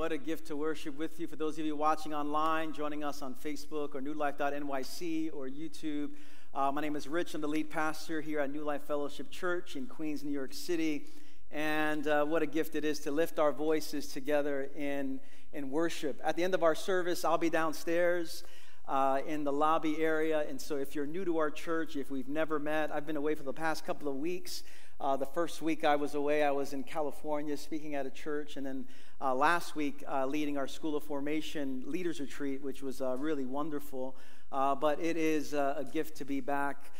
What a gift to worship with you. For those of you watching online, joining us on Facebook or newlife.nyc or YouTube, uh, my name is Rich. I'm the lead pastor here at New Life Fellowship Church in Queens, New York City. And uh, what a gift it is to lift our voices together in, in worship. At the end of our service, I'll be downstairs. Uh, in the lobby area. And so, if you're new to our church, if we've never met, I've been away for the past couple of weeks. Uh, the first week I was away, I was in California speaking at a church, and then uh, last week uh, leading our School of Formation Leaders Retreat, which was uh, really wonderful. Uh, but it is uh, a gift to be back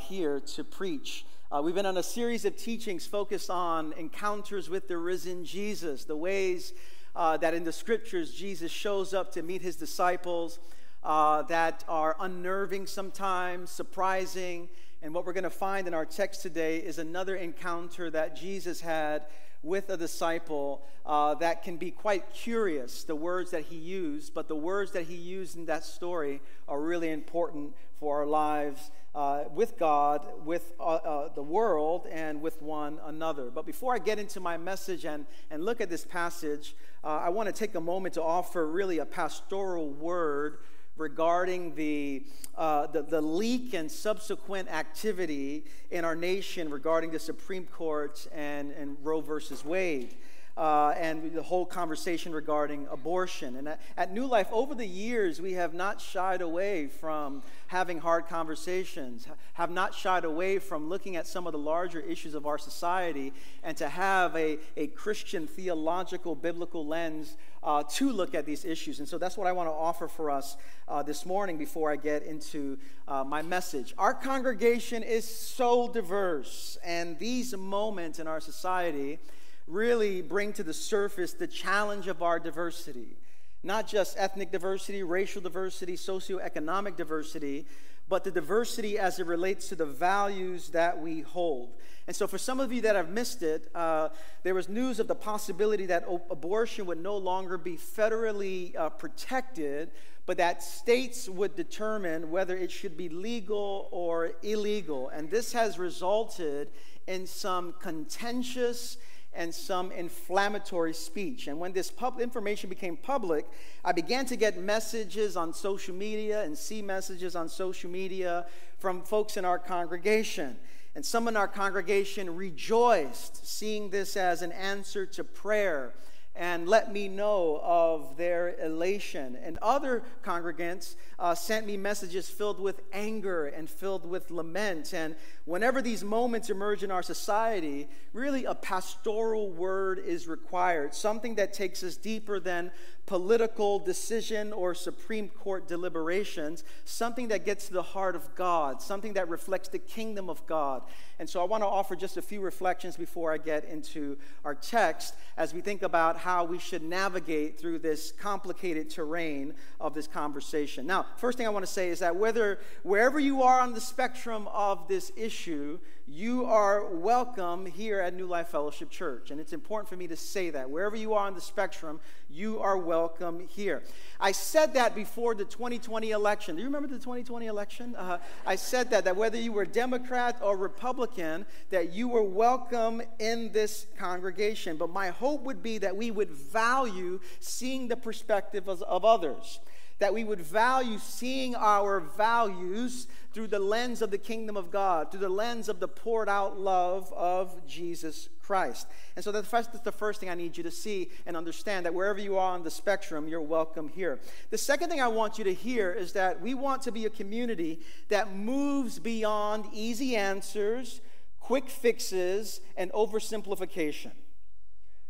here to preach. we've been on a series of teachings focused on encounters with the risen Jesus, the ways that in the scriptures Jesus shows up to meet his disciples that are unnerving sometimes, surprising and what we're going to find in our text today is another encounter that Jesus had with a disciple uh, that can be quite curious, the words that he used, but the words that he used in that story are really important for our lives uh, with God, with uh, uh the world, and with one another. But before I get into my message and, and look at this passage, uh, I want to take a moment to offer really a pastoral word regarding the, uh, the, the, leak and subsequent activity in our nation regarding the Supreme Court and, and Roe versus Wade uh, and the whole conversation regarding abortion. And at, at, New Life, over the years, we have not shied away from having hard conversations, have not shied away from looking at some of the larger issues of our society, and to have a, a Christian theological, biblical lens uh, to look at these issues. And so that's what I want to offer for us uh, this morning before I get into uh, my message. Our congregation is so diverse, and these moments in our society really bring to the surface the challenge of our diversity. Not just ethnic diversity, racial diversity, socioeconomic diversity, but the diversity as it relates to the values that we hold. And so, for some of you that have missed it, uh, there was news of the possibility that abortion would no longer be federally uh, protected, but that states would determine whether it should be legal or illegal. And this has resulted in some contentious and some inflammatory speech. And when this pub- information became public, I began to get messages on social media and see messages on social media from folks in our congregation. And some in our congregation rejoiced, seeing this as an answer to prayer and let me know of their elation. And other congregants uh, sent me messages filled with anger and filled with lament. And whenever these moments emerge in our society, really a pastoral word is required, something that takes us deeper than political decision or Supreme Court deliberations, something that gets to the heart of God, something that reflects the kingdom of God. And so I want to offer just a few reflections before I get into our text as we think about how we should navigate through this complicated terrain of this conversation. Now, first thing I want to say is that whether wherever you are on the spectrum of this issue, you are welcome here at New Life Fellowship Church. And it's important for me to say that. Wherever you are on the spectrum, you are welcome here. I said that before the 2020 election. Do you remember the 2020 election? Uh, I said that, that whether you were Democrat or Republican, that you were welcome in this congregation. But my hope would be that we would value seeing the perspective of, of others that we would value seeing our values through the lens of the kingdom of God, through the lens of the poured out love of Jesus Christ. And so that's the first thing I need you to see and understand that wherever you are on the spectrum, you're welcome here. The second thing I want you to hear is that we want to be a community that moves beyond easy answers, quick fixes, and oversimplification.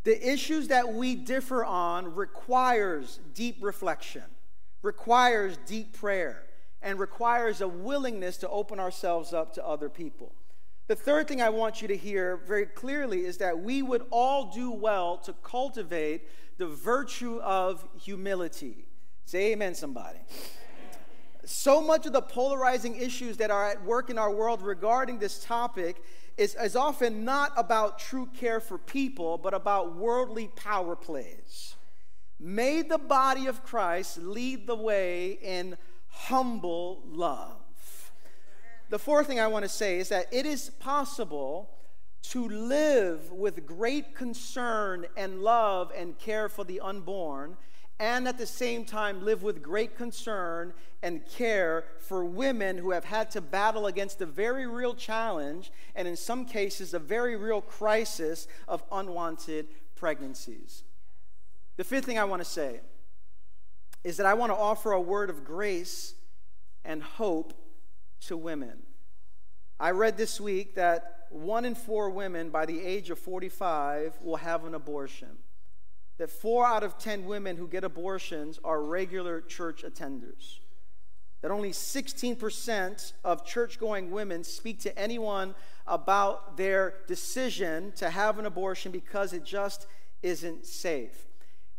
The issues that we differ on requires deep reflection requires deep prayer and requires a willingness to open ourselves up to other people. The third thing I want you to hear very clearly is that we would all do well to cultivate the virtue of humility. Say amen, somebody. So much of the polarizing issues that are at work in our world regarding this topic is, is often not about true care for people, but about worldly power plays. May the body of Christ lead the way in humble love. The fourth thing I want to say is that it is possible to live with great concern and love and care for the unborn, and at the same time live with great concern and care for women who have had to battle against a very real challenge, and in some cases, a very real crisis of unwanted pregnancies. The fifth thing I want to say is that I want to offer a word of grace and hope to women. I read this week that one in four women by the age of 45 will have an abortion. That four out of 10 women who get abortions are regular church attenders. That only 16% of church going women speak to anyone about their decision to have an abortion because it just isn't safe.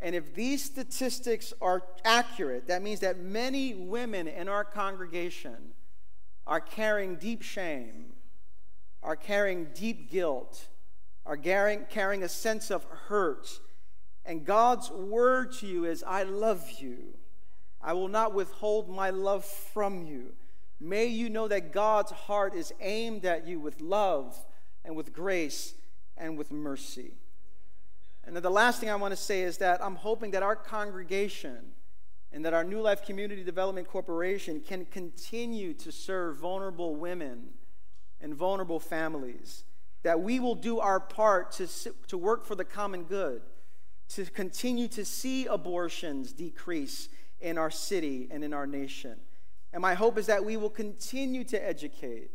And if these statistics are accurate, that means that many women in our congregation are carrying deep shame, are carrying deep guilt, are carrying, a sense of hurt. And God's word to you is, I love you. I will not withhold my love from you. May you know that God's heart is aimed at you with love and with grace and with mercy. And then the last thing I want to say is that I'm hoping that our congregation and that our New Life Community Development Corporation can continue to serve vulnerable women and vulnerable families. That we will do our part to, to work for the common good, to continue to see abortions decrease in our city and in our nation. And my hope is that we will continue to educate,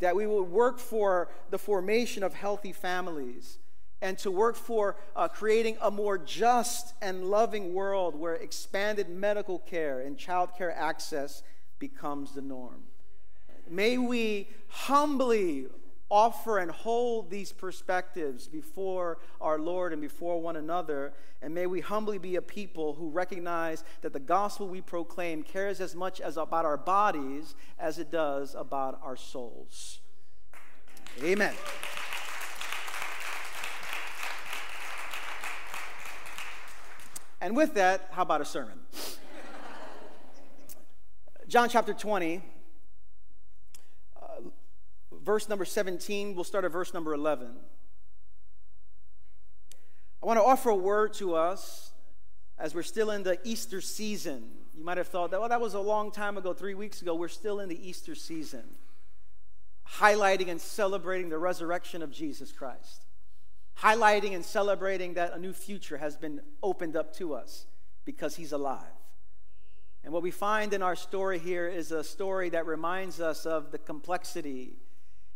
that we will work for the formation of healthy families and to work for uh, creating a more just and loving world where expanded medical care and child care access becomes the norm. May we humbly offer and hold these perspectives before our Lord and before one another. And may we humbly be a people who recognize that the gospel we proclaim cares as much as about our bodies as it does about our souls. Amen. And with that, how about a sermon? John chapter 20, uh, verse number 17. We'll start at verse number 11. I want to offer a word to us as we're still in the Easter season. You might have thought that, well, that was a long time ago, three weeks ago. We're still in the Easter season, highlighting and celebrating the resurrection of Jesus Christ highlighting and celebrating that a new future has been opened up to us because he's alive. And what we find in our story here is a story that reminds us of the complexity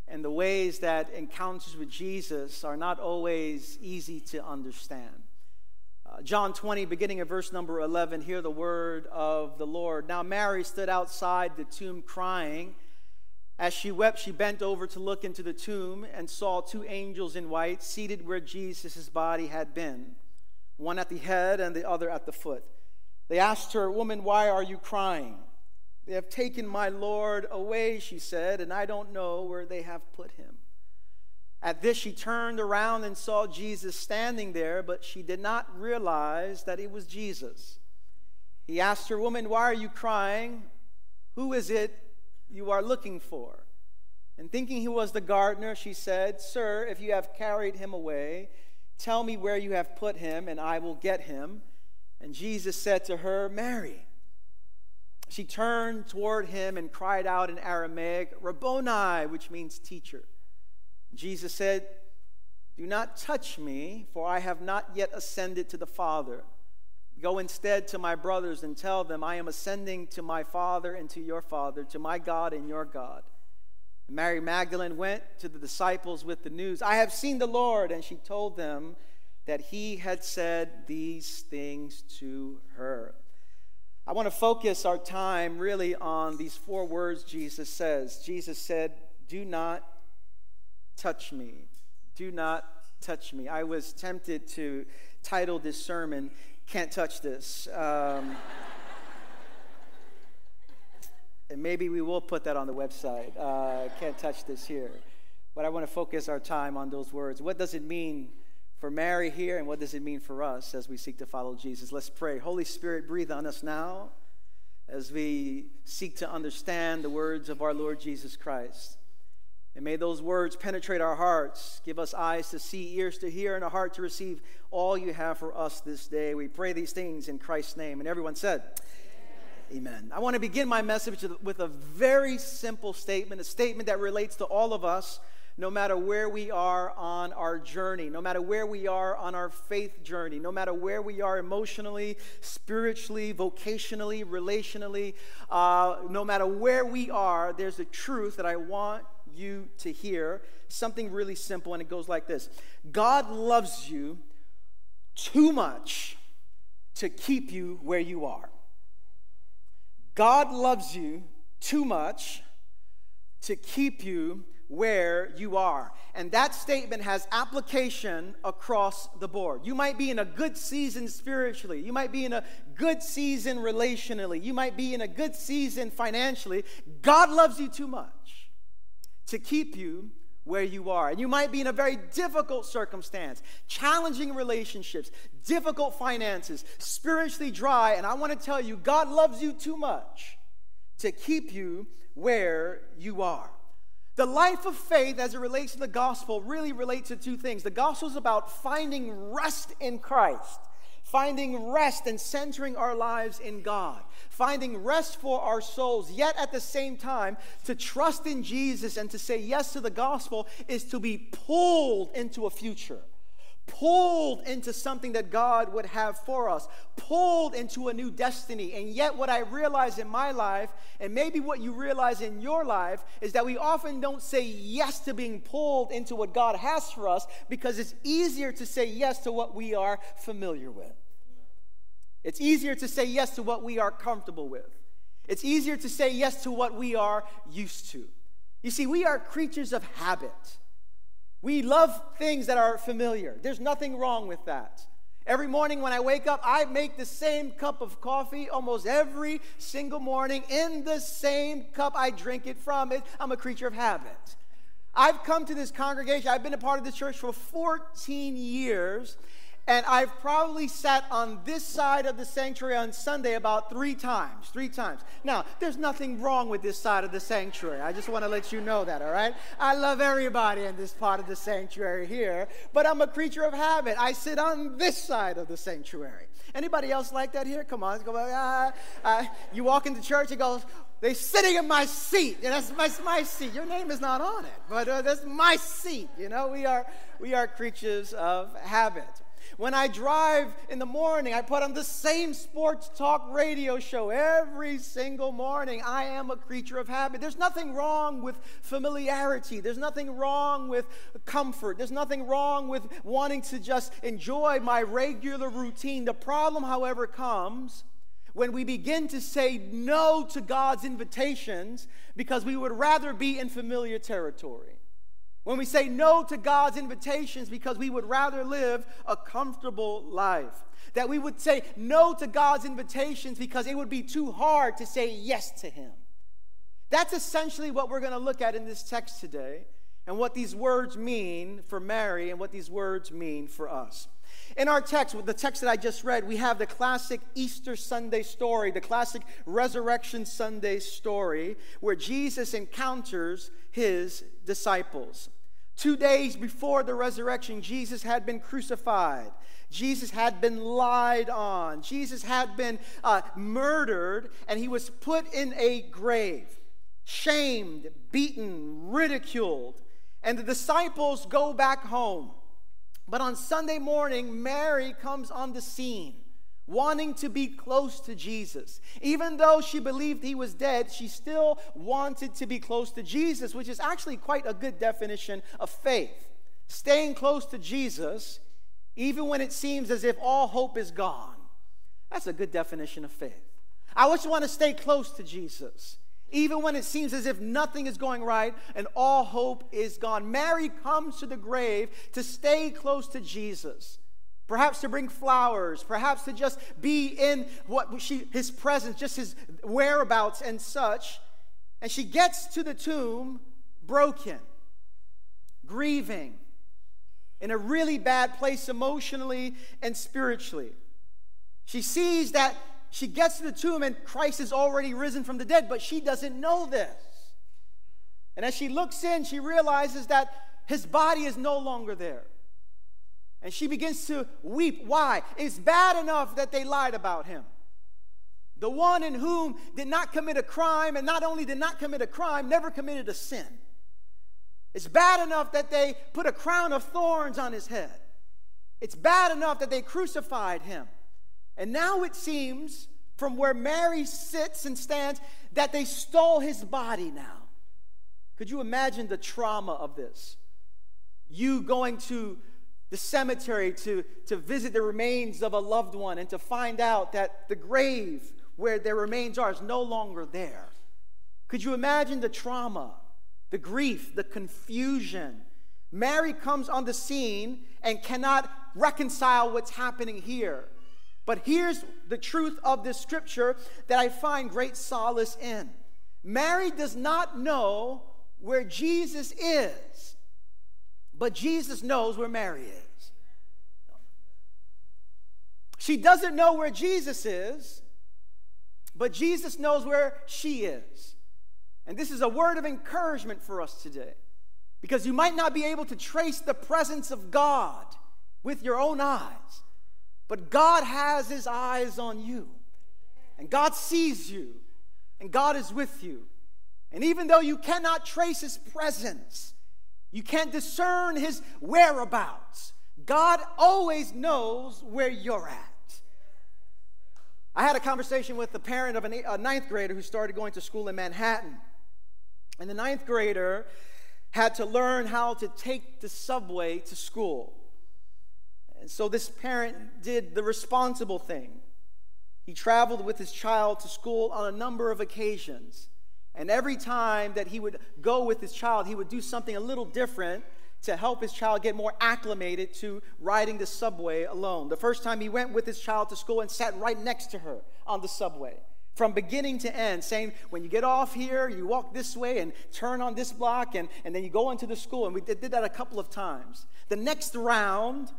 and the ways that encounters with Jesus are not always easy to understand. Uh, John 20, beginning of verse number 11, hear the word of the Lord. Now, Mary stood outside the tomb crying. As she wept, she bent over to look into the tomb and saw two angels in white seated where Jesus' body had been, one at the head and the other at the foot. They asked her, Woman, why are you crying? They have taken my Lord away, she said, and I don't know where they have put him. At this, she turned around and saw Jesus standing there, but she did not realize that it was Jesus. He asked her, Woman, why are you crying? Who is it you are looking for. And thinking he was the gardener, she said, Sir, if you have carried him away, tell me where you have put him, and I will get him. And Jesus said to her, Mary. She turned toward him and cried out in Aramaic, Rabboni, which means teacher. Jesus said, Do not touch me, for I have not yet ascended to the Father. Go instead to my brothers and tell them, I am ascending to my Father and to your Father, to my God and your God. Mary Magdalene went to the disciples with the news, I have seen the Lord. And she told them that he had said these things to her. I want to focus our time really on these four words Jesus says. Jesus said, Do not touch me. Do not touch me. I was tempted to title this sermon, can't touch this. Um, maybe we will put that on the website. Uh, can't touch this here. But I want to focus our time on those words. What does it mean for Mary here, and what does it mean for us as we seek to follow Jesus? Let's pray. Holy Spirit, breathe on us now as we seek to understand the words of our Lord Jesus Christ. And may those words penetrate our hearts, give us eyes to see, ears to hear, and a heart to receive all you have for us this day. We pray these things in Christ's name. And everyone said, Amen. I want to begin my message with a very simple statement, a statement that relates to all of us, no matter where we are on our journey, no matter where we are on our faith journey, no matter where we are emotionally, spiritually, vocationally, relationally, uh, no matter where we are, there's a truth that I want you to hear something really simple, and it goes like this God loves you too much to keep you where you are. God loves you too much to keep you where you are. And that statement has application across the board. You might be in a good season spiritually. You might be in a good season relationally. You might be in a good season financially. God loves you too much to keep you where you are. And you might be in a very difficult circumstance, challenging relationships, difficult finances, spiritually dry. And I want to tell you, God loves you too much to keep you where you are. The life of faith, as it relates to the gospel, really relates to two things. The gospel is about finding rest in Christ finding rest and centering our lives in God, finding rest for our souls, yet at the same time, to trust in Jesus and to say yes to the gospel is to be pulled into a future. Pulled into something that God would have for us, pulled into a new destiny. And yet, what I realize in my life, and maybe what you realize in your life, is that we often don't say yes to being pulled into what God has for us because it's easier to say yes to what we are familiar with. It's easier to say yes to what we are comfortable with. It's easier to say yes to what we are used to. You see, we are creatures of habit. We love things that are familiar. There's nothing wrong with that. Every morning when I wake up, I make the same cup of coffee almost every single morning in the same cup I drink it from. It, I'm a creature of habit. I've come to this congregation, I've been a part of this church for 14 years, and I've probably sat on this side of the sanctuary on Sunday about three times. Three times. Now, there's nothing wrong with this side of the sanctuary. I just want to let you know that, all right? I love everybody in this part of the sanctuary here, but I'm a creature of habit. I sit on this side of the sanctuary. Anybody else like that here? Come on, go. Ah, ah. You walk into church, it goes, they're sitting in my seat. And that's my, my seat. Your name is not on it, but uh, that's my seat. You know, we are, we are creatures of habit. When I drive in the morning, I put on the same sports talk radio show every single morning. I am a creature of habit. There's nothing wrong with familiarity, there's nothing wrong with comfort, there's nothing wrong with wanting to just enjoy my regular routine. The problem, however, comes when we begin to say no to God's invitations because we would rather be in familiar territory. When we say no to God's invitations because we would rather live a comfortable life. That we would say no to God's invitations because it would be too hard to say yes to Him. That's essentially what we're going to look at in this text today and what these words mean for Mary and what these words mean for us. In our text, the text that I just read, we have the classic Easter Sunday story, the classic Resurrection Sunday story, where Jesus encounters his disciples. Two days before the resurrection, Jesus had been crucified. Jesus had been lied on. Jesus had been uh, murdered, and he was put in a grave, shamed, beaten, ridiculed. And the disciples go back home. But on Sunday morning, Mary comes on the scene wanting to be close to Jesus. Even though she believed he was dead, she still wanted to be close to Jesus, which is actually quite a good definition of faith. Staying close to Jesus, even when it seems as if all hope is gone. That's a good definition of faith. I just want to stay close to Jesus. Even when it seems as if nothing is going right and all hope is gone. Mary comes to the grave to stay close to Jesus perhaps to bring flowers, perhaps to just be in what she, his presence, just his whereabouts and such. And she gets to the tomb broken, grieving, in a really bad place emotionally and spiritually. She sees that she gets to the tomb and Christ is already risen from the dead, but she doesn't know this. And as she looks in, she realizes that his body is no longer there. And she begins to weep. Why? It's bad enough that they lied about him. The one in whom did not commit a crime, and not only did not commit a crime, never committed a sin. It's bad enough that they put a crown of thorns on his head. It's bad enough that they crucified him. And now it seems, from where Mary sits and stands, that they stole his body now. Could you imagine the trauma of this? You going to the cemetery to, to visit the remains of a loved one and to find out that the grave where their remains are is no longer there. Could you imagine the trauma, the grief, the confusion? Mary comes on the scene and cannot reconcile what's happening here. But here's the truth of this scripture that I find great solace in Mary does not know where Jesus is, but Jesus knows where Mary is. She doesn't know where Jesus is, but Jesus knows where she is. And this is a word of encouragement for us today because you might not be able to trace the presence of God with your own eyes, but God has his eyes on you, and God sees you, and God is with you. And even though you cannot trace his presence, you can't discern his whereabouts, God always knows where you're at. I had a conversation with the parent of a ninth grader who started going to school in Manhattan. And the ninth grader had to learn how to take the subway to school. And so this parent did the responsible thing. He traveled with his child to school on a number of occasions. And every time that he would go with his child, he would do something a little different to help his child get more acclimated to riding the subway alone. The first time he went with his child to school and sat right next to her on the subway from beginning to end, saying, when you get off here, you walk this way and turn on this block, and, and then you go into the school. And we did, did that a couple of times. The next round,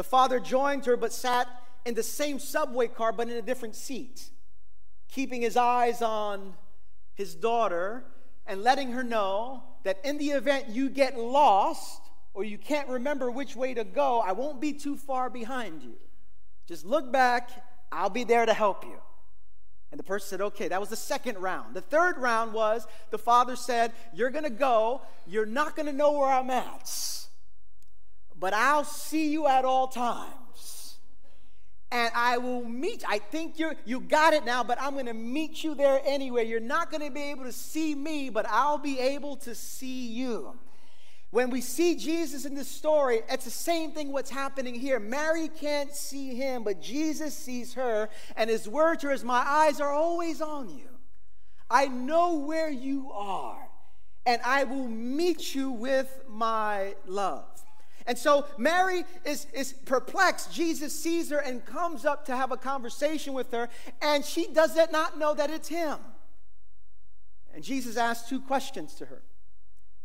the father joined her but sat in the same subway car but in a different seat, keeping his eyes on his daughter and letting her know that in the event you get lost or you can't remember which way to go, I won't be too far behind you. Just look back, I'll be there to help you. And the person said, okay, that was the second round. The third round was the father said, You're going to go, you're not going to know where I'm at, but I'll see you at all times and I will meet. I think you're you got it now, but I'm to meet you there anyway. You're not to be able to see me, but I'll be able to see you. When we see Jesus in this story, it's the same thing what's happening here. Mary can't see him, but Jesus sees her, and his word to her is, My eyes are always on you. I know where you are, and I will meet you with my love. And so Mary is, is perplexed. Jesus sees her and comes up to have a conversation with her, and she does not know that it's him. And Jesus asks two questions to her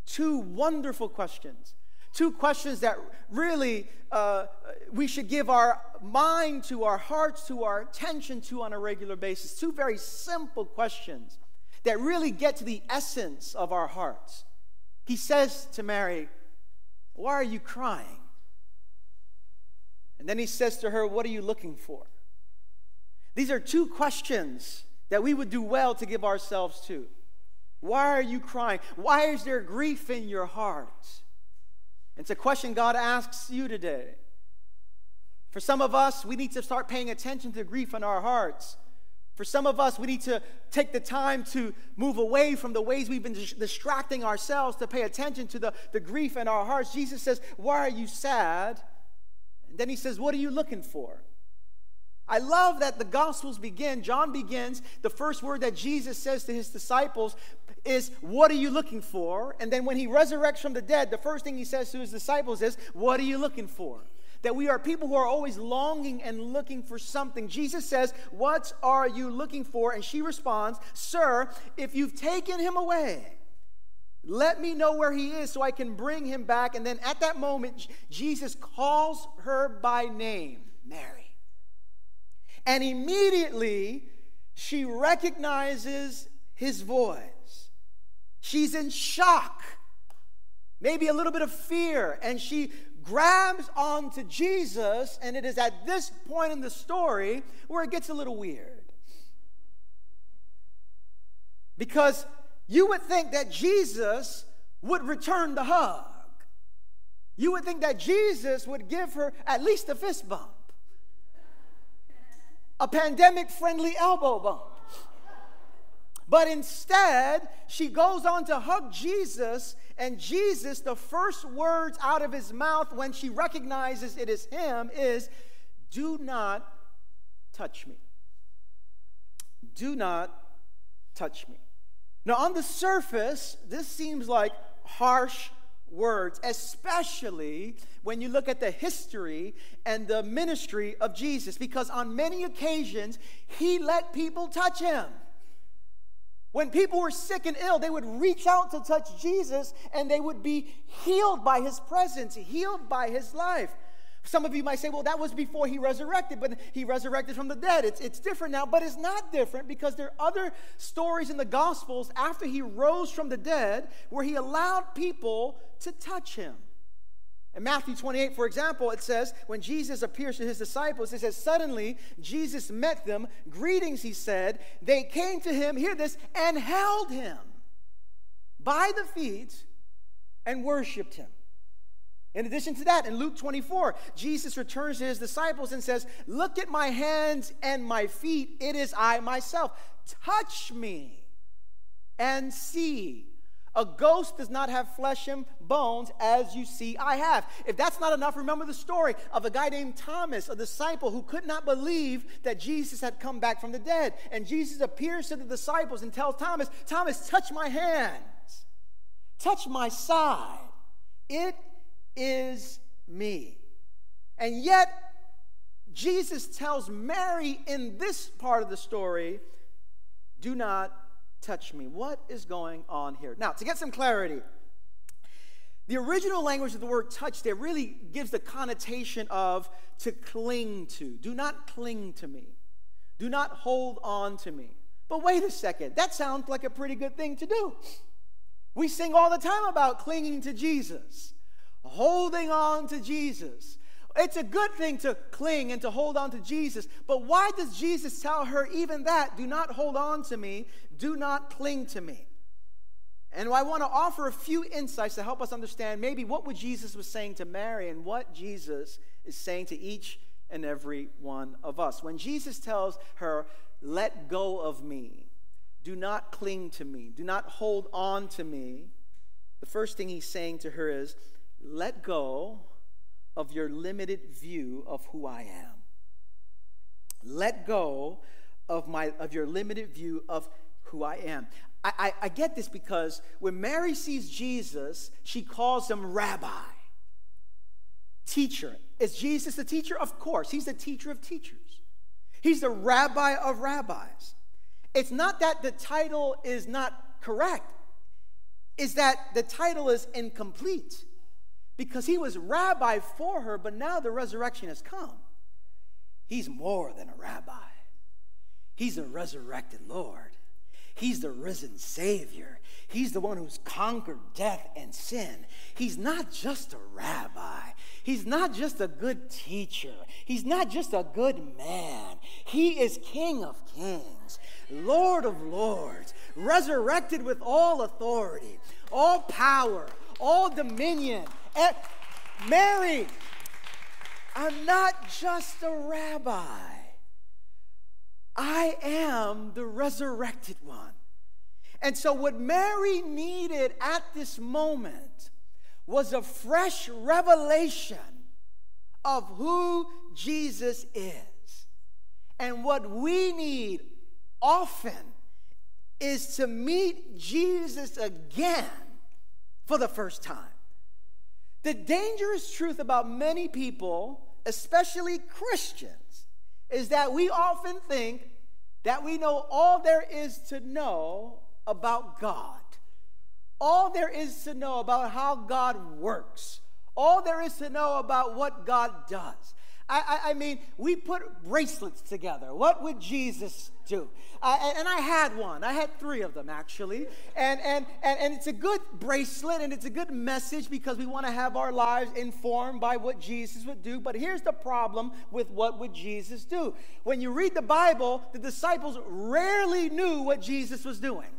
two wonderful questions. Two questions that really uh, we should give our mind to, our hearts to, our attention to on a regular basis. Two very simple questions that really get to the essence of our hearts. He says to Mary, why are you crying? And then he says to her, What are you looking for? These are two questions that we would do well to give ourselves to. Why are you crying? Why is there grief in your heart? It's a question God asks you today. For some of us, we need to start paying attention to grief in our hearts. For some of us, we need to take the time to move away from the ways we've been distracting ourselves to pay attention to the, the grief in our hearts. Jesus says, Why are you sad? And then he says, What are you looking for? I love that the Gospels begin. John begins, the first word that Jesus says to his disciples is, What are you looking for? And then when he resurrects from the dead, the first thing he says to his disciples is, What are you looking for? That we are people who are always longing and looking for something. Jesus says, What are you looking for? And she responds, Sir, if you've taken him away, let me know where he is so I can bring him back. And then at that moment, Jesus calls her by name, Mary. And immediately she recognizes his voice. She's in shock, maybe a little bit of fear, and she grabs onto Jesus, and it is at this point in the story where it gets a little weird. Because you would think that Jesus would return the hug. You would think that Jesus would give her at least a fist bump, a pandemic friendly elbow bump. But instead, she goes on to hug Jesus, and Jesus, the first words out of his mouth when she recognizes it is him is, Do not touch me. Do not touch me. Now, on the surface, this seems like harsh words, especially when you look at the history and the ministry of Jesus, because on many occasions, he let people touch him. When people were sick and ill, they would reach out to touch Jesus and they would be healed by his presence, healed by his life. Some of you might say, well, that was before he resurrected, but he resurrected from the dead. It's, it's different now, but it's not different because there are other stories in the Gospels after he rose from the dead where he allowed people to touch him. In Matthew 28, for example, it says, when Jesus appears to his disciples, it says, Suddenly Jesus met them. Greetings, he said. They came to him, hear this, and held him by the feet and worshiped him. In addition to that, in Luke 24, Jesus returns to his disciples and says, Look at my hands and my feet. It is I myself. Touch me and see. A ghost does not have flesh and bones as you see I have. If that's not enough, remember the story of a guy named Thomas, a disciple who could not believe that Jesus had come back from the dead. And Jesus appears to the disciples and tells Thomas, Thomas, touch my hands, touch my side. It is me. And yet, Jesus tells Mary in this part of the story, do not touch me. What is going on here? Now, to get some clarity, the original language of the word touch there really gives the connotation of to cling to. Do not cling to me. Do not hold on to me. But wait a second, that sounds like a pretty good thing to do. We sing all the time about clinging to Jesus, holding on to Jesus. It's a good thing to cling and to hold on to Jesus, but why does Jesus tell her even that? Do not hold on to me, do not cling to me. And I want to offer a few insights to help us understand maybe what Jesus was saying to Mary and what Jesus is saying to each and every one of us. When Jesus tells her, "Let go of me. Do not cling to me. Do not hold on to me." The first thing he's saying to her is, "Let go of your limited view of who I am. Let go of my of your limited view of who I am. I, I, I get this because when Mary sees Jesus, she calls him rabbi, teacher. Is Jesus the teacher? Of course. He's the teacher of teachers, he's the rabbi of rabbis. It's not that the title is not correct, is that the title is incomplete because he was rabbi for her, but now the resurrection has come. He's more than a rabbi, he's a resurrected Lord. He's the risen Savior. He's the one who's conquered death and sin. He's not just a rabbi. He's not just a good teacher. He's not just a good man. He is King of kings, Lord of lords, resurrected with all authority, all power, all dominion. Mary, I'm not just a rabbi. I am the resurrected one. And so, what Mary needed at this moment was a fresh revelation of who Jesus is. And what we need often is to meet Jesus again for the first time. The dangerous truth about many people, especially Christians, is that we often think that we know all there is to know about God. All there is to know about how God works. All there is to know about what God does. I, I, I, mean, we put bracelets together. What would Jesus do? Uh, and, and, I had one. I had three of them, actually. And, and, and, and it's a good bracelet and it's a good message because we want to have our lives informed by what Jesus would do. But here's the problem with what would Jesus do. When you read the Bible, the disciples rarely knew what Jesus was doing.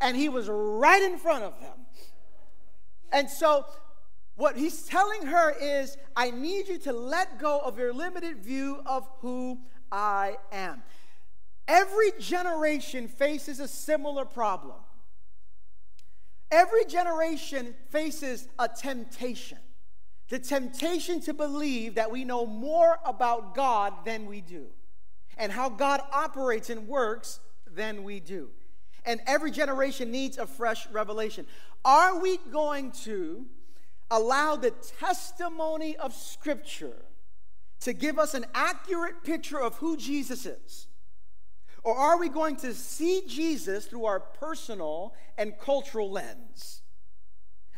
And he was right in front of them. And so what he's telling her is, I need you to let go of your limited view of who I am. Every generation faces a similar problem. Every generation faces a temptation the temptation to believe that we know more about God than we do, and how God operates and works than we do. And every generation needs a fresh revelation. Are we going to allow the testimony of Scripture to give us an accurate picture of who Jesus is? Or are we going to see Jesus through our personal and cultural lens?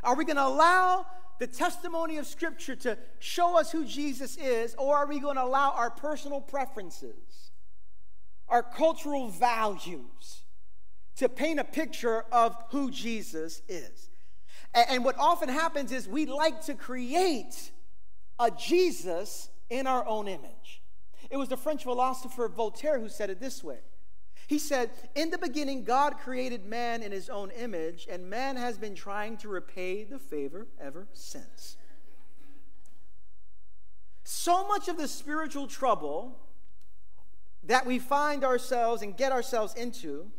Are we going to allow the testimony of Scripture to show us who Jesus is, or are we going to allow our personal preferences, our cultural values, to paint a picture of who Jesus is? And what often happens is we like to create a Jesus in our own image. It was the French philosopher Voltaire who said it this way. He said, In the beginning, God created man in his own image, and man has been trying to repay the favor ever since. So much of the spiritual trouble that we find ourselves and get ourselves into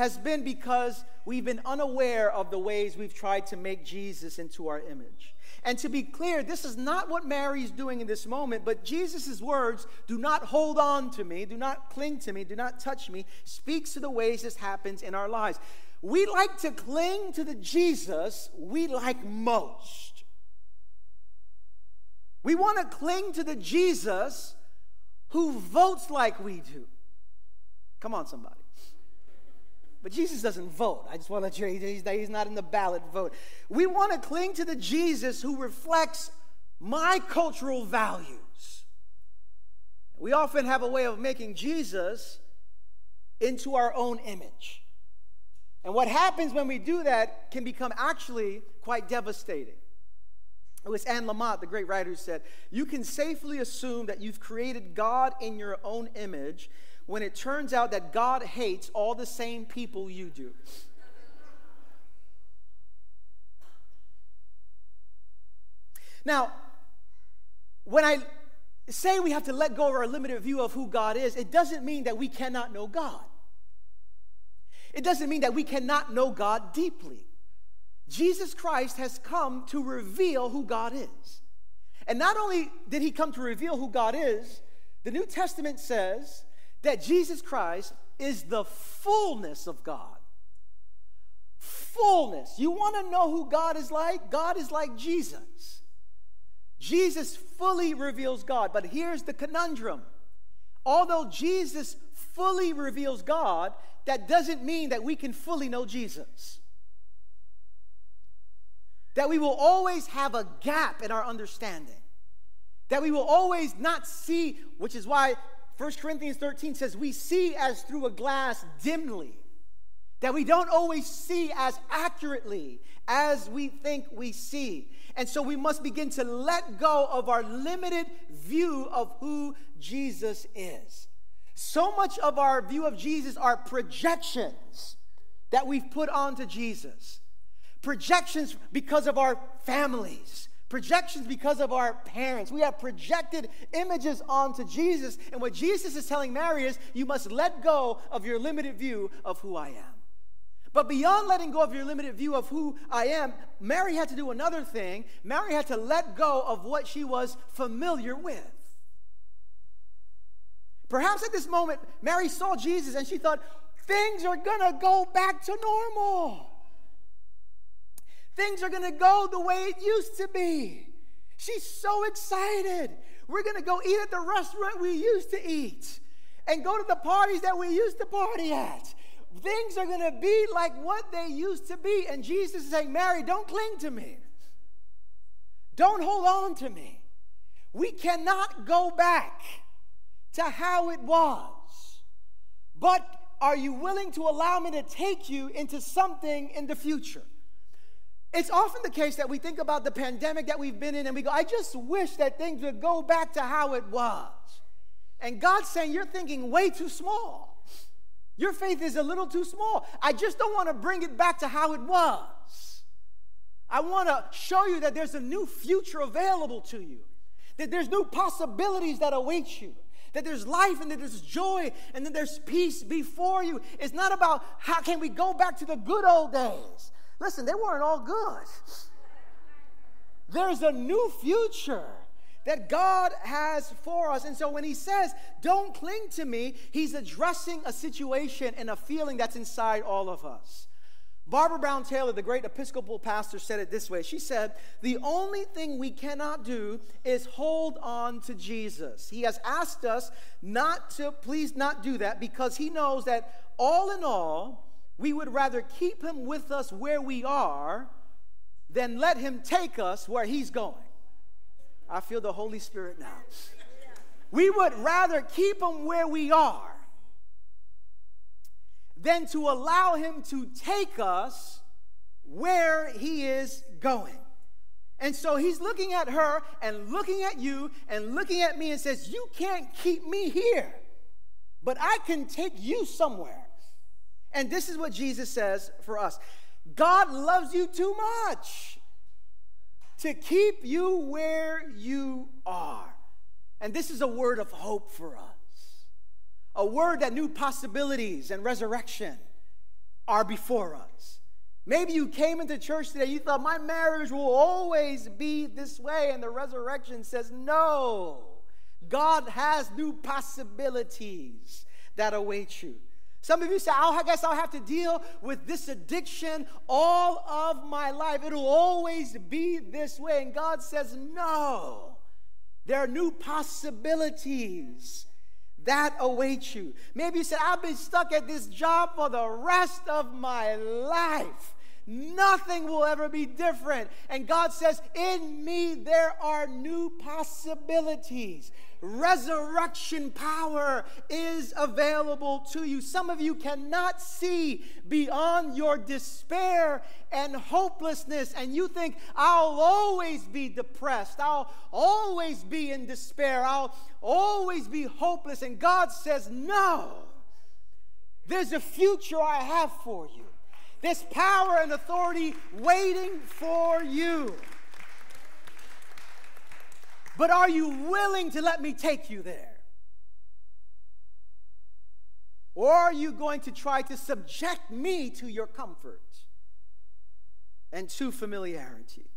has been because we've been unaware of the ways we've tried to make Jesus into our image. And to be clear, this is not what Mary is doing in this moment, but Jesus' words, do not hold on to me, do not cling to me, do not touch me, speaks to the ways this happens in our lives. We like to cling to the Jesus we like most. We want to cling to the Jesus who votes like we do. Come on, somebody. But Jesus doesn't vote. I just want to let you know he's, not in the ballot vote. We want to cling to the Jesus who reflects my cultural values. We often have a way of making Jesus into our own image. And what happens when we do that can become actually quite devastating. It was Anne Lamott, the great writer, who said, You can safely assume that you've created God in your own image when it turns out that God hates all the same people you do. Now, when I say we have to let go of our limited view of who God is, it doesn't mean that we cannot know God. It doesn't mean that we cannot know God deeply. Jesus Christ has come to reveal who God is. And not only did he come to reveal who God is, the New Testament says that Jesus Christ is the fullness of God. Fullness. You want to know who God is like? God is like Jesus. Jesus fully reveals God. But here's the conundrum although Jesus fully reveals God, that doesn't mean that we can fully know Jesus. That we will always have a gap in our understanding. That we will always not see, which is why 1 Corinthians 13 says, We see as through a glass dimly, that we don't always see as accurately as we think we see. And so we must begin to let go of our limited view of who Jesus is. So much of our view of Jesus are projections that we've put onto Jesus. Projections because of our families, projections because of our parents. We have projected images onto Jesus. And what Jesus is telling Mary is, you must let go of your limited view of who I am. But beyond letting go of your limited view of who I am, Mary had to do another thing. Mary had to let go of what she was familiar with. Perhaps at this moment, Mary saw Jesus and she thought, things are going to go back to normal. Things are going to go the way it used to be. She's so excited. We're going to go eat at the restaurant we used to eat and go to the parties that we used to party at. Things are going to be like what they used to be. And Jesus is saying, Mary, don't cling to me. Don't hold on to me. We cannot go back to how it was. But are you willing to allow me to take you into something in the future? It's often the case that we think about the pandemic that we've been in and we go, I just wish that things would go back to how it was. And God's saying, You're thinking way too small. Your faith is a little too small. I just don't want to bring it back to how it was. I want to show you that there's a new future available to you, that there's new possibilities that await you that there's life and that there's joy and that there's peace before you. It's not about how can we go back to the good old days. Listen, they weren't all good. There's a new future that God has for us. And so when he says, don't cling to me, he's addressing a situation and a feeling that's inside all of us. Barbara Brown Taylor, the great Episcopal pastor, said it this way. She said, The only thing we cannot do is hold on to Jesus. He has asked us not to, please not do that, because he knows that all in all, we would rather keep him with us where we are than let him take us where he's going. I feel the Holy Spirit now. We would rather keep him where we are than to allow him to take us where he is going. And so he's looking at her and looking at you and looking at me and says, You can't keep me here, but I can take you somewhere. And this is what Jesus says for us God loves you too much to keep you where you are. And this is a word of hope for us a word that new possibilities and resurrection are before us. Maybe you came into church today, you thought, my marriage will always be this way, and the resurrection says, no. God has new possibilities that await you. Some of you say, I guess I'll have to deal with this addiction all of my life. It'll always be this way. And God says, no. There are new possibilities that await you. Maybe you said, I've been stuck at this job for the rest of my life. Nothing will ever be different. And God says, In me there are new possibilities. Resurrection power is available to you. Some of you cannot see beyond your despair and hopelessness, and you think, I'll always be depressed. I'll always be in despair. I'll always be hopeless. And God says, No, there's a future I have for you. This power and authority waiting for you. But are you willing to let me take you there? Or are you going to try to subject me to your comfort and to familiarity?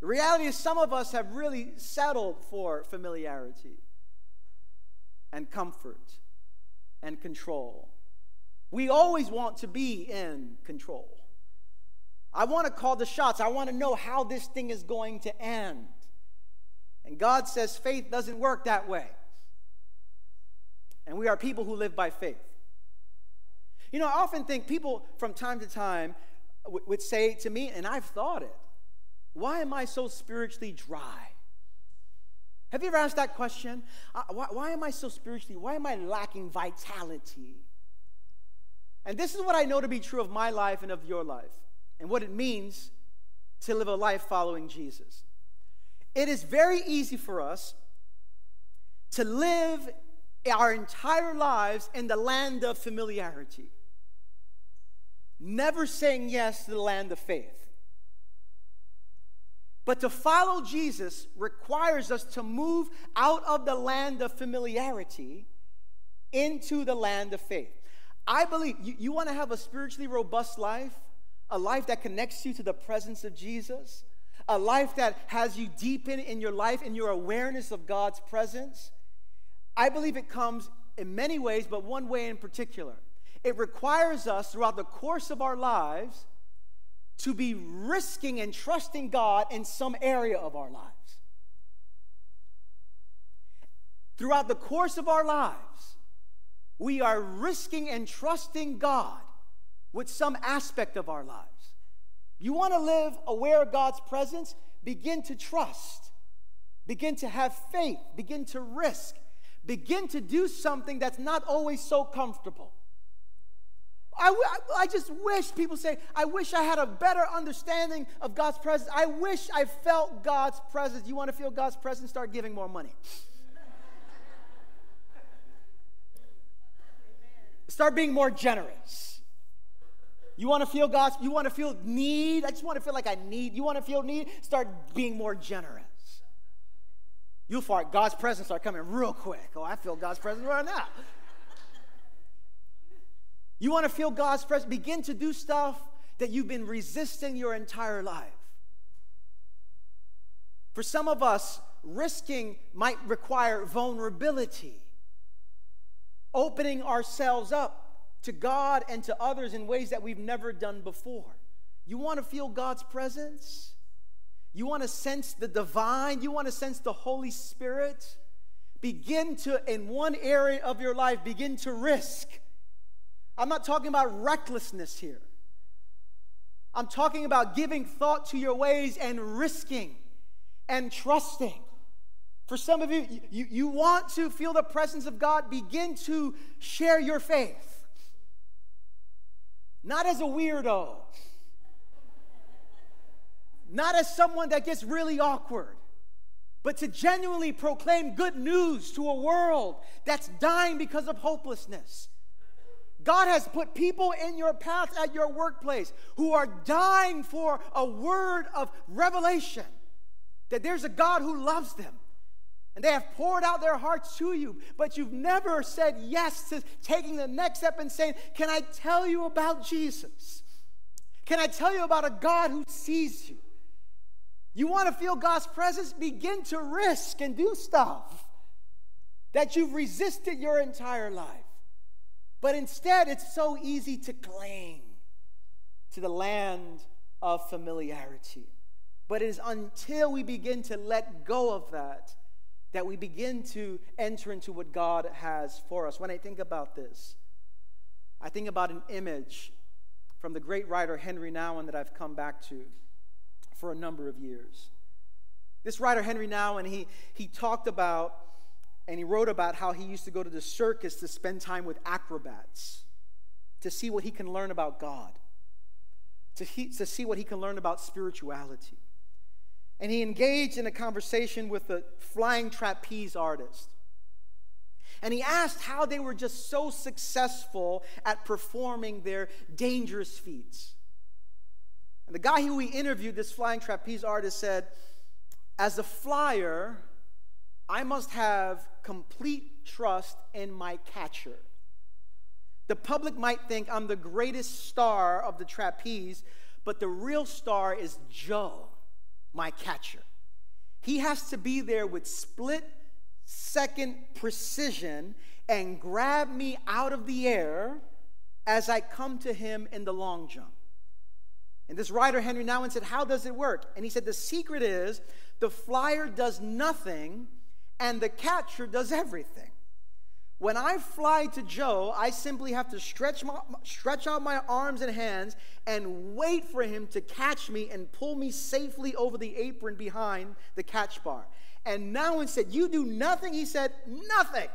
The reality is, some of us have really settled for familiarity and comfort and control. We always want to be in control. I want to call the shots. I want to know how this thing is going to end. And God says faith doesn't work that way. And we are people who live by faith. You know, I often think people from time to time would say to me, and I've thought it, why am I so spiritually dry? Have you ever asked that question? Uh, why, why am I so spiritually, why am I lacking vitality? And this is what I know to be true of my life and of your life, and what it means to live a life following Jesus. It is very easy for us to live our entire lives in the land of familiarity, never saying yes to the land of faith. But to follow Jesus requires us to move out of the land of familiarity into the land of faith. I believe you, you want to have a spiritually robust life, a life that connects you to the presence of Jesus, a life that has you deepen in your life in your awareness of God's presence. I believe it comes in many ways, but one way in particular. It requires us throughout the course of our lives to be risking and trusting God in some area of our lives. Throughout the course of our lives, we are risking and trusting God with some aspect of our lives. You want to live aware of God's presence? Begin to trust Begin to have faith. Begin to risk. Begin to do something that's not always so comfortable. I, I just wish people say, I wish I had a better understanding of God's presence. I wish I felt God's presence. You want to feel God's presence? Start giving more money. Start being more generous. You want to feel God's, you want to feel need? I just want to feel like I need. You want to feel need? Start being more generous. You'll God's presence start coming real quick. Oh, I feel God's presence right now. You want to feel God's presence? Begin to do stuff that you've been resisting your entire life. For some of us, risking might require vulnerability, opening ourselves up to God and to others in ways that we've never done before. You want to feel God's presence? You want to sense the divine? You want to sense the Holy Spirit? Begin to, in one area of your life, begin to risk I'm not talking about recklessness here. I'm talking about giving thought to your ways and risking and trusting. For some of you, you, you want to feel the presence of God, begin to share your faith. Not as a weirdo, not as someone that gets really awkward, but to genuinely proclaim good news to a world that's dying because of hopelessness. God has put people in your path at your workplace who are dying for a word of revelation that there's a God who loves them. And they have poured out their hearts to you, but you've never said yes to taking the next step and saying, Can I tell you about Jesus? Can I tell you about a God who sees you? You want to feel God's presence? Begin to risk and do stuff that you've resisted your entire life. But instead, it's so easy to cling to the land of familiarity. But it is until we begin to let go of that that we begin to enter into what God has for us. When I think about this, I think about an image from the great writer Henri Nouwen that I've come back to for a number of years. This writer, Henri Nouwen, he, he talked about and he wrote about how he used to go to the circus to spend time with acrobats to see what he can learn about God, to, he, to see what he can learn about spirituality. And he engaged in a conversation with a flying trapeze artist. And he asked how they were just so successful at performing their dangerous feats. And the guy who we interviewed, this flying trapeze artist, said, As a flyer, I must have complete trust in my catcher. The public might think I'm the greatest star of the trapeze, but the real star is Joe, my catcher. He has to be there with split second precision and grab me out of the air as I come to him in the long jump. And this writer, Henri Nouwen, said, How does it work? And he said, The secret is the flyer does nothing and the catcher does everything. When I fly to Joe, I simply have to stretch, my, stretch out my arms and hands and wait for him to catch me and pull me safely over the apron behind the catch bar. And Nouwen said, You do nothing. He said, Nothing.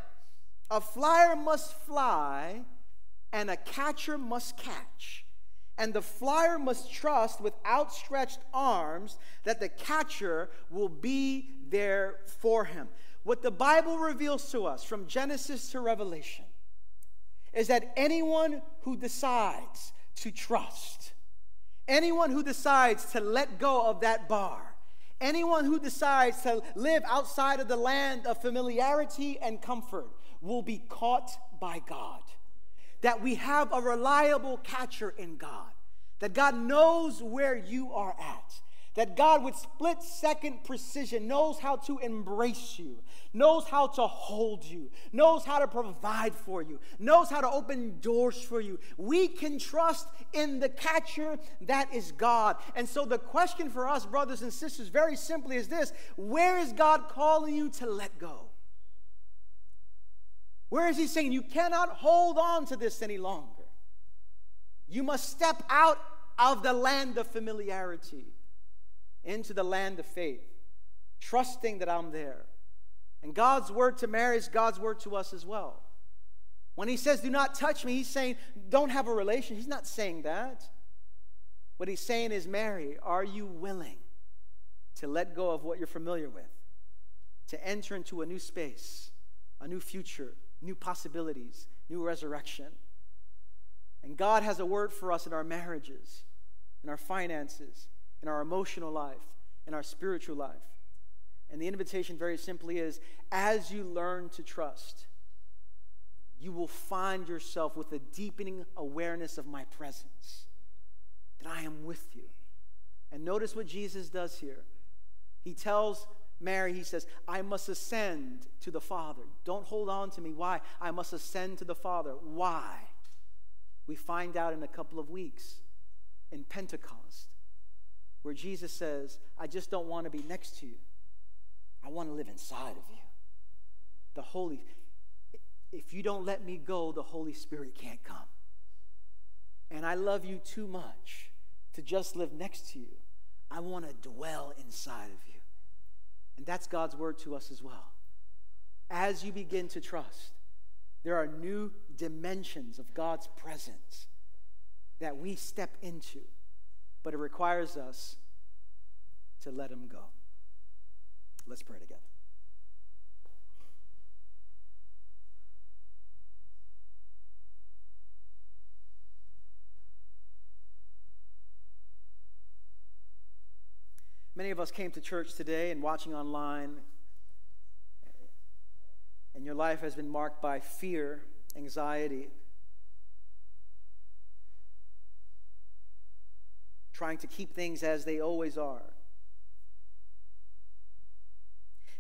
A flyer must fly and a catcher must catch. And the flyer must trust with outstretched arms that the catcher will be there for him. What the Bible reveals to us from Genesis to Revelation is that anyone who decides to trust, anyone who decides to let go of that bar, anyone who decides to live outside of the land of familiarity and comfort will be caught by God. That we have a reliable catcher in God, that God knows where you are at that God, with split second precision, knows how to embrace you, knows how to hold you, knows how to provide for you, knows how to open doors for you. We can trust in the catcher that is God. And so, the question for us, brothers and sisters, very simply is this Where is God calling you to let go? Where is He saying you cannot hold on to this any longer? You must step out of the land of familiarity into the land of faith. trusting that I'm there. And God's word to Mary is God's word to us as well. When he says, Do not touch me, he's saying, Don't have a relation. He's not saying that. What he's saying is, Mary, are you willing to let go of what you're familiar with, to enter into a new space, a new future, new possibilities, new resurrection? And God has a word for us in our marriages, in our finances, in our emotional life, in our spiritual life. And the invitation, very simply, is as you learn to trust, you will find yourself with a deepening awareness of my presence, that I am with you. And notice what Jesus does here. He tells Mary, he says, I must ascend to the Father. Don't hold on to me. Why? I must ascend to the Father. Why? We find out in a couple of weeks in Pentecost, where Jesus says, I just don't want to be next to you. I want to live inside of you. The Holy, if you don't let me go, the Holy Spirit can't come. And I love you too much to just live next to you. I want to dwell inside of you. And that's God's word to us as well. As you begin to trust, there are new dimensions of God's presence that we step into, but it requires us to let Him go. Let's pray together. Many of us came to church today and watching online, and your life has been marked by fear, anxiety, trying to keep things as they always are,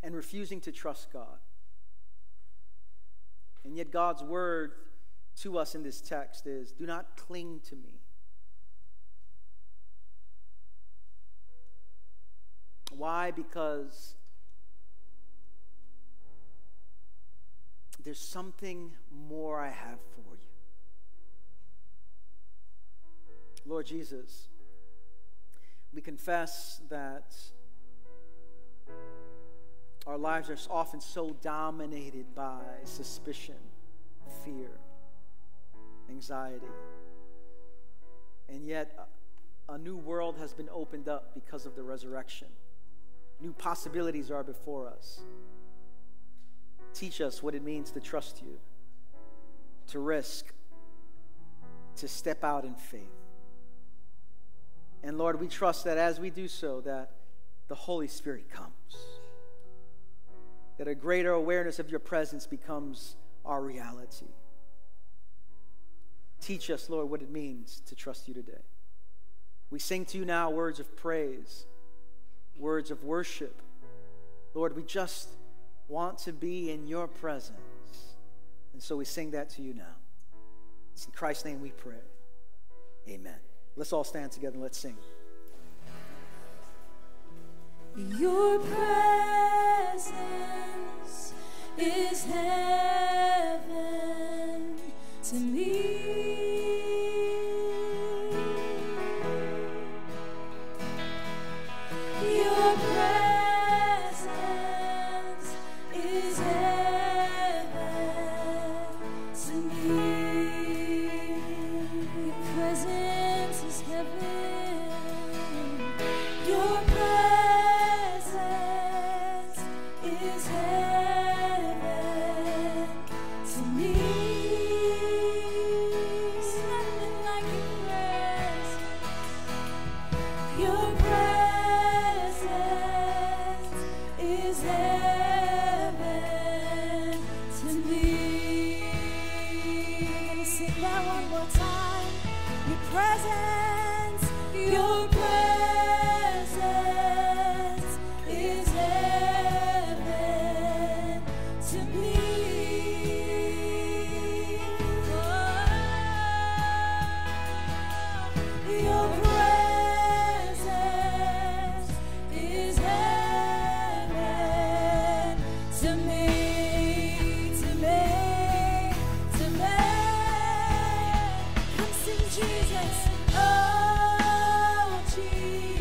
and refusing to trust God. And yet, God's word to us in this text is do not cling to me. Why? Because there's something more I have for you. Lord Jesus, we confess that our lives are often so dominated by suspicion, fear, anxiety. And yet, a new world has been opened up because of the resurrection. New possibilities are before us. Teach us what it means to trust you, to risk, to step out in faith. And Lord, we trust that as we do so, that the Holy Spirit comes. That a greater awareness of your presence becomes our reality. Teach us, Lord, what it means to trust you today. We sing to you now words of praise words of worship. Lord, we just want to be in your presence. And so we sing that to you now. It's in Christ's name we pray. Amen. Let's all stand together and let's sing. Your presence is heaven to me. Jesus, oh Jesus.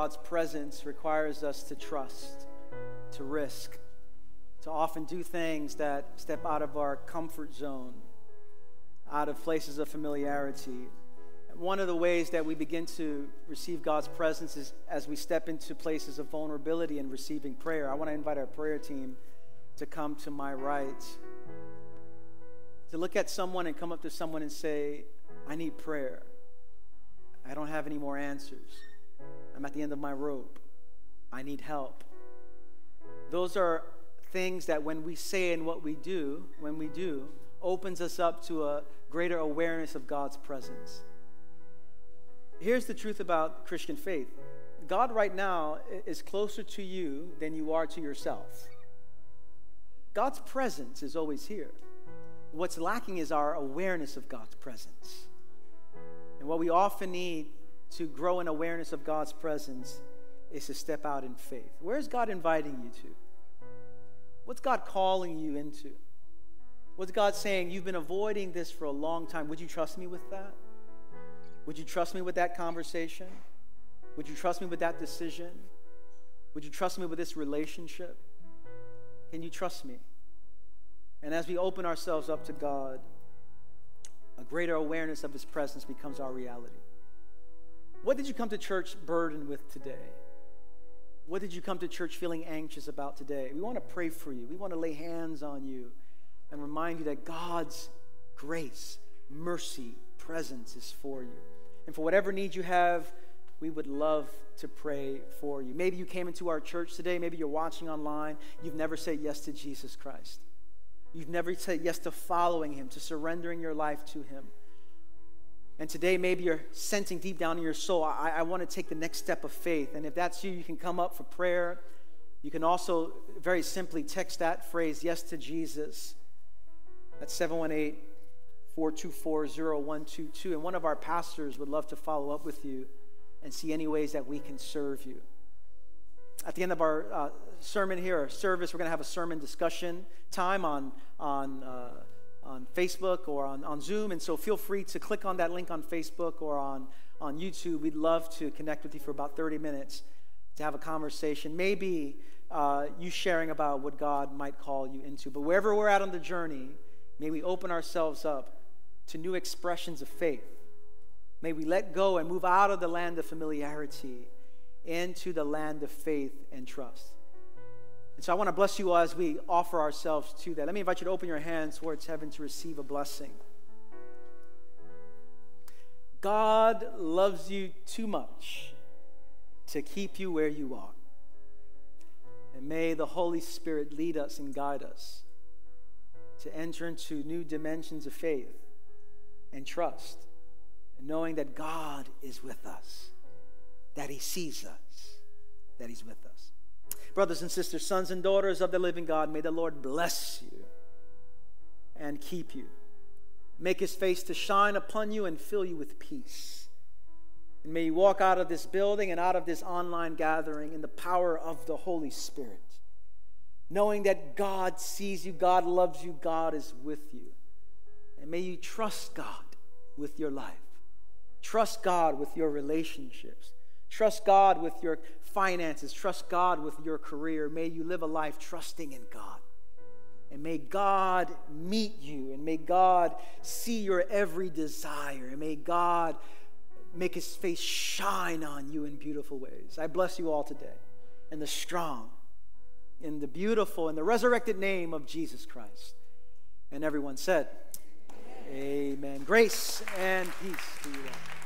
God's presence requires us to trust, to risk, to often do things that step out of our comfort zone, out of places of familiarity. One of the ways that we begin to receive God's presence is as we step into places of vulnerability and receiving prayer. I want to invite our prayer team to come to my right to look at someone and come up to someone and say, I need prayer. I don't have any more answers. I'm at the end of my rope. I need help. Those are things that when we say and what we do, when we do, opens us up to a greater awareness of God's presence. Here's the truth about Christian faith God, right now, is closer to you than you are to yourself. God's presence is always here. What's lacking is our awareness of God's presence. And what we often need to grow in awareness of God's presence is to step out in faith. Where is God inviting you to? What's God calling you into? What's God saying? You've been avoiding this for a long time. Would you trust me with that? Would you trust me with that conversation? Would you trust me with that decision? Would you trust me with this relationship? Can you trust me? And as we open ourselves up to God, a greater awareness of His presence becomes our reality. What did you come to church burdened with today? What did you come to church feeling anxious about today? We want to pray for you. We want to lay hands on you and remind you that God's grace, mercy, presence is for you. And for whatever need you have, we would love to pray for you. Maybe you came into our church today, maybe you're watching online, you've never said yes to Jesus Christ. You've never said yes to following him, to surrendering your life to him. And today, maybe you're sensing deep down in your soul, I, I want to take the next step of faith. And if that's you, you can come up for prayer. You can also very simply text that phrase, yes to Jesus. That's 718 424 0122. And one of our pastors would love to follow up with you and see any ways that we can serve you. At the end of our uh, sermon here, our service, we're going to have a sermon discussion time on, on, uh, on Facebook or on, on Zoom. And so feel free to click on that link on Facebook or on, on YouTube. We'd love to connect with you for about 30 minutes to have a conversation. Maybe uh, you sharing about what God might call you into. But wherever we're at on the journey, may we open ourselves up to new expressions of faith. May we let go and move out of the land of familiarity into the land of faith and trust. And so I want to bless you all as we offer ourselves to that. Let me invite you to open your hands towards heaven to receive a blessing. God loves you too much to keep you where you are. And may the Holy Spirit lead us and guide us to enter into new dimensions of faith and trust, and knowing that God is with us, that He sees us, that He's with us. Brothers and sisters, sons and daughters of the living God, may the Lord bless you and keep you. Make his face to shine upon you and fill you with peace. And may you walk out of this building and out of this online gathering in the power of the Holy Spirit, knowing that God sees you, God loves you, God is with you. And may you trust God with your life, trust God with your relationships, trust God with your finances, trust God with your career. May you live a life trusting in God. And may God meet you, and may God see your every desire, and may God make his face shine on you in beautiful ways. I bless you all today in the strong, in the beautiful, in the resurrected name of Jesus Christ. And everyone said, Amen. Amen. Grace and peace to you all.